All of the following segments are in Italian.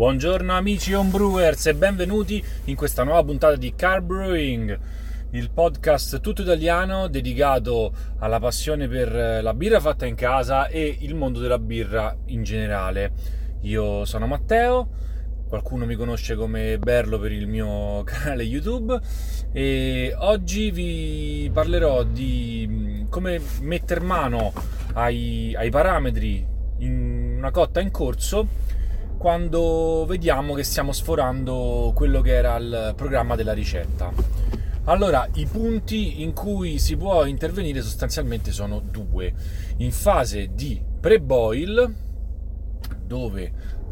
Buongiorno amici homebrewers e benvenuti in questa nuova puntata di Car Brewing, il podcast tutto italiano dedicato alla passione per la birra fatta in casa e il mondo della birra in generale. Io sono Matteo, qualcuno mi conosce come Berlo per il mio canale YouTube e oggi vi parlerò di come mettere mano ai, ai parametri in una cotta in corso quando vediamo che stiamo sforando quello che era il programma della ricetta. Allora, i punti in cui si può intervenire sostanzialmente sono due. In fase di pre-boil, dove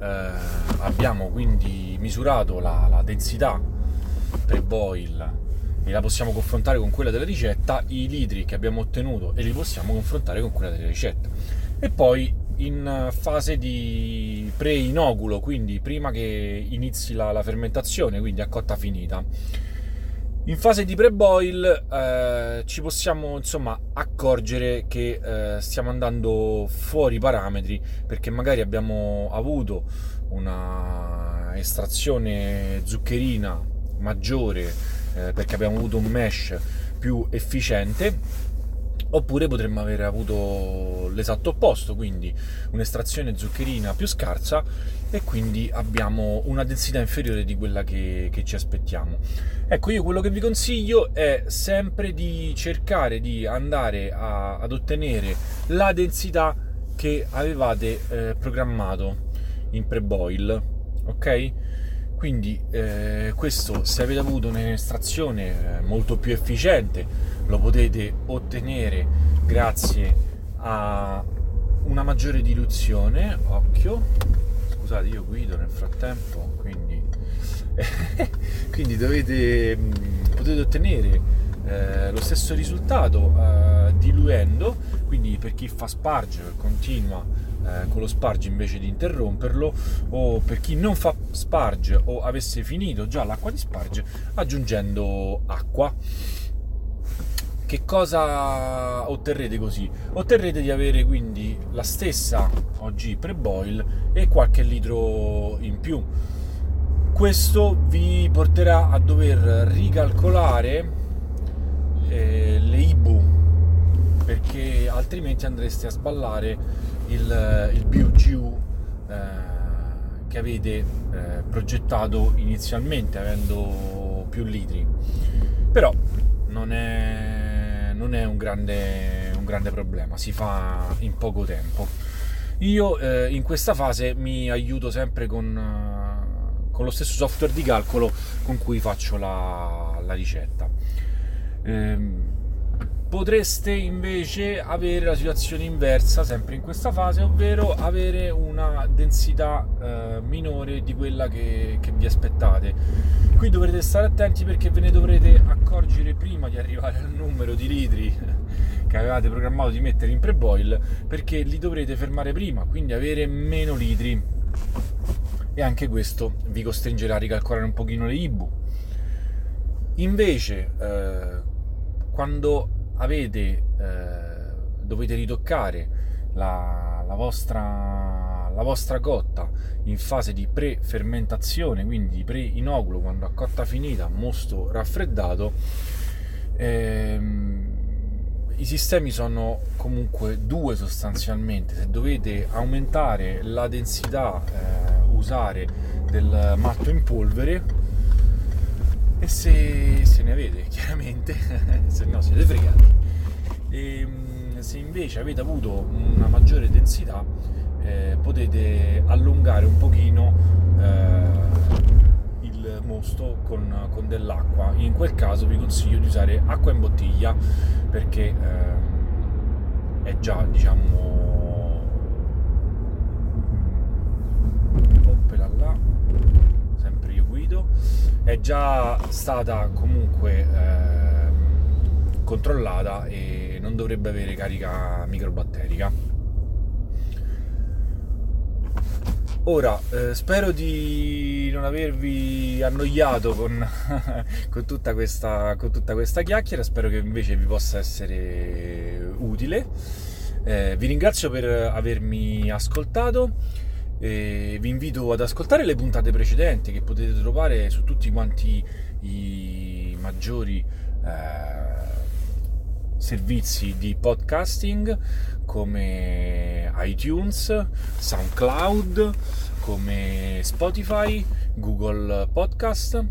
eh, abbiamo quindi misurato la, la densità pre-boil e la possiamo confrontare con quella della ricetta, i litri che abbiamo ottenuto e li possiamo confrontare con quella della ricetta. E poi in fase di pre-inoculo, quindi prima che inizi la, la, fermentazione, quindi a cotta finita. In fase di pre-boil eh, ci possiamo insomma accorgere che eh, stiamo andando fuori parametri perché magari abbiamo avuto una estrazione zuccherina maggiore eh, perché abbiamo avuto un mesh più efficiente oppure potremmo aver avuto l'esatto opposto, quindi un'estrazione zuccherina più scarsa e quindi abbiamo una densità inferiore di quella che, che ci aspettiamo. Ecco, io quello che vi consiglio è sempre di cercare di andare a, ad ottenere la densità che avevate eh, programmato in pre-boil, ok? Quindi eh, questo se avete avuto un'estrazione eh, molto più efficiente lo potete ottenere grazie a una maggiore diluzione, occhio, scusate io guido nel frattempo, quindi, quindi dovete, mm, potete ottenere eh, lo stesso risultato eh, diluendo, quindi per chi fa sparge continua eh, con lo sparge invece di interromperlo o per chi non fa sparge o avesse finito già l'acqua di sparge aggiungendo acqua che cosa otterrete così? Otterrete di avere quindi la stessa OG pre-boil e qualche litro in più. Questo vi porterà a dover ricalcolare eh, le IBU perché altrimenti andreste a sballare il, il BUGU eh, che avete eh, progettato inizialmente avendo più litri. Però non è non è un grande, un grande problema, si fa in poco tempo. Io eh, in questa fase mi aiuto sempre con, uh, con, lo stesso software di calcolo con cui faccio la, la ricetta. Eh, potreste invece avere la situazione inversa sempre in questa fase, ovvero avere una densità eh, minore di quella che, che, vi aspettate. Qui dovrete stare attenti perché ve ne dovrete accorgere prima di arrivare al numero di litri che avevate programmato di mettere in pre-boil perché li dovrete fermare prima, quindi avere meno litri e anche questo vi costringerà a ricalcolare un pochino le IBU. Invece, eh, quando avete, eh, dovete ritoccare la, la, vostra, la vostra cotta in fase di pre-fermentazione, quindi di pre-inoculo, quando a cotta finita, mosto raffreddato, ehm, i sistemi sono comunque due sostanzialmente. Se dovete aumentare la densità, eh, usare del matto in polvere e se, se ne avete chiaramente, se no siete fregati. E, ehm, se invece avete avuto una maggiore densità eh, potete allungare un pochino eh, il mosto con, con, dell'acqua. In quel caso vi consiglio di usare acqua in bottiglia perché eh, è già diciamo è già stata comunque eh, controllata e non dovrebbe avere carica microbatterica. Ora, eh, spero di non avervi annoiato con, con, tutta questa, con, tutta questa, chiacchiera, spero che invece vi possa essere utile. Eh, vi ringrazio per avermi ascoltato E vi invito ad ascoltare le puntate precedenti che potete trovare su tutti quanti i maggiori eh, servizi di podcasting come iTunes, SoundCloud, come Spotify, Google Podcast.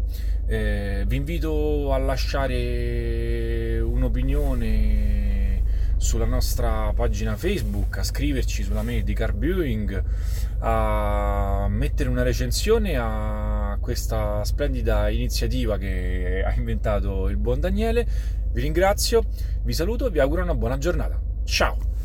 Eh, vi invito a lasciare un'opinione sulla nostra pagina Facebook, a scriverci sulla mail di Carviewing, a mettere una recensione a questa splendida iniziativa che ha inventato il buon Daniele. Vi ringrazio, vi saluto e vi auguro una buona giornata. Ciao!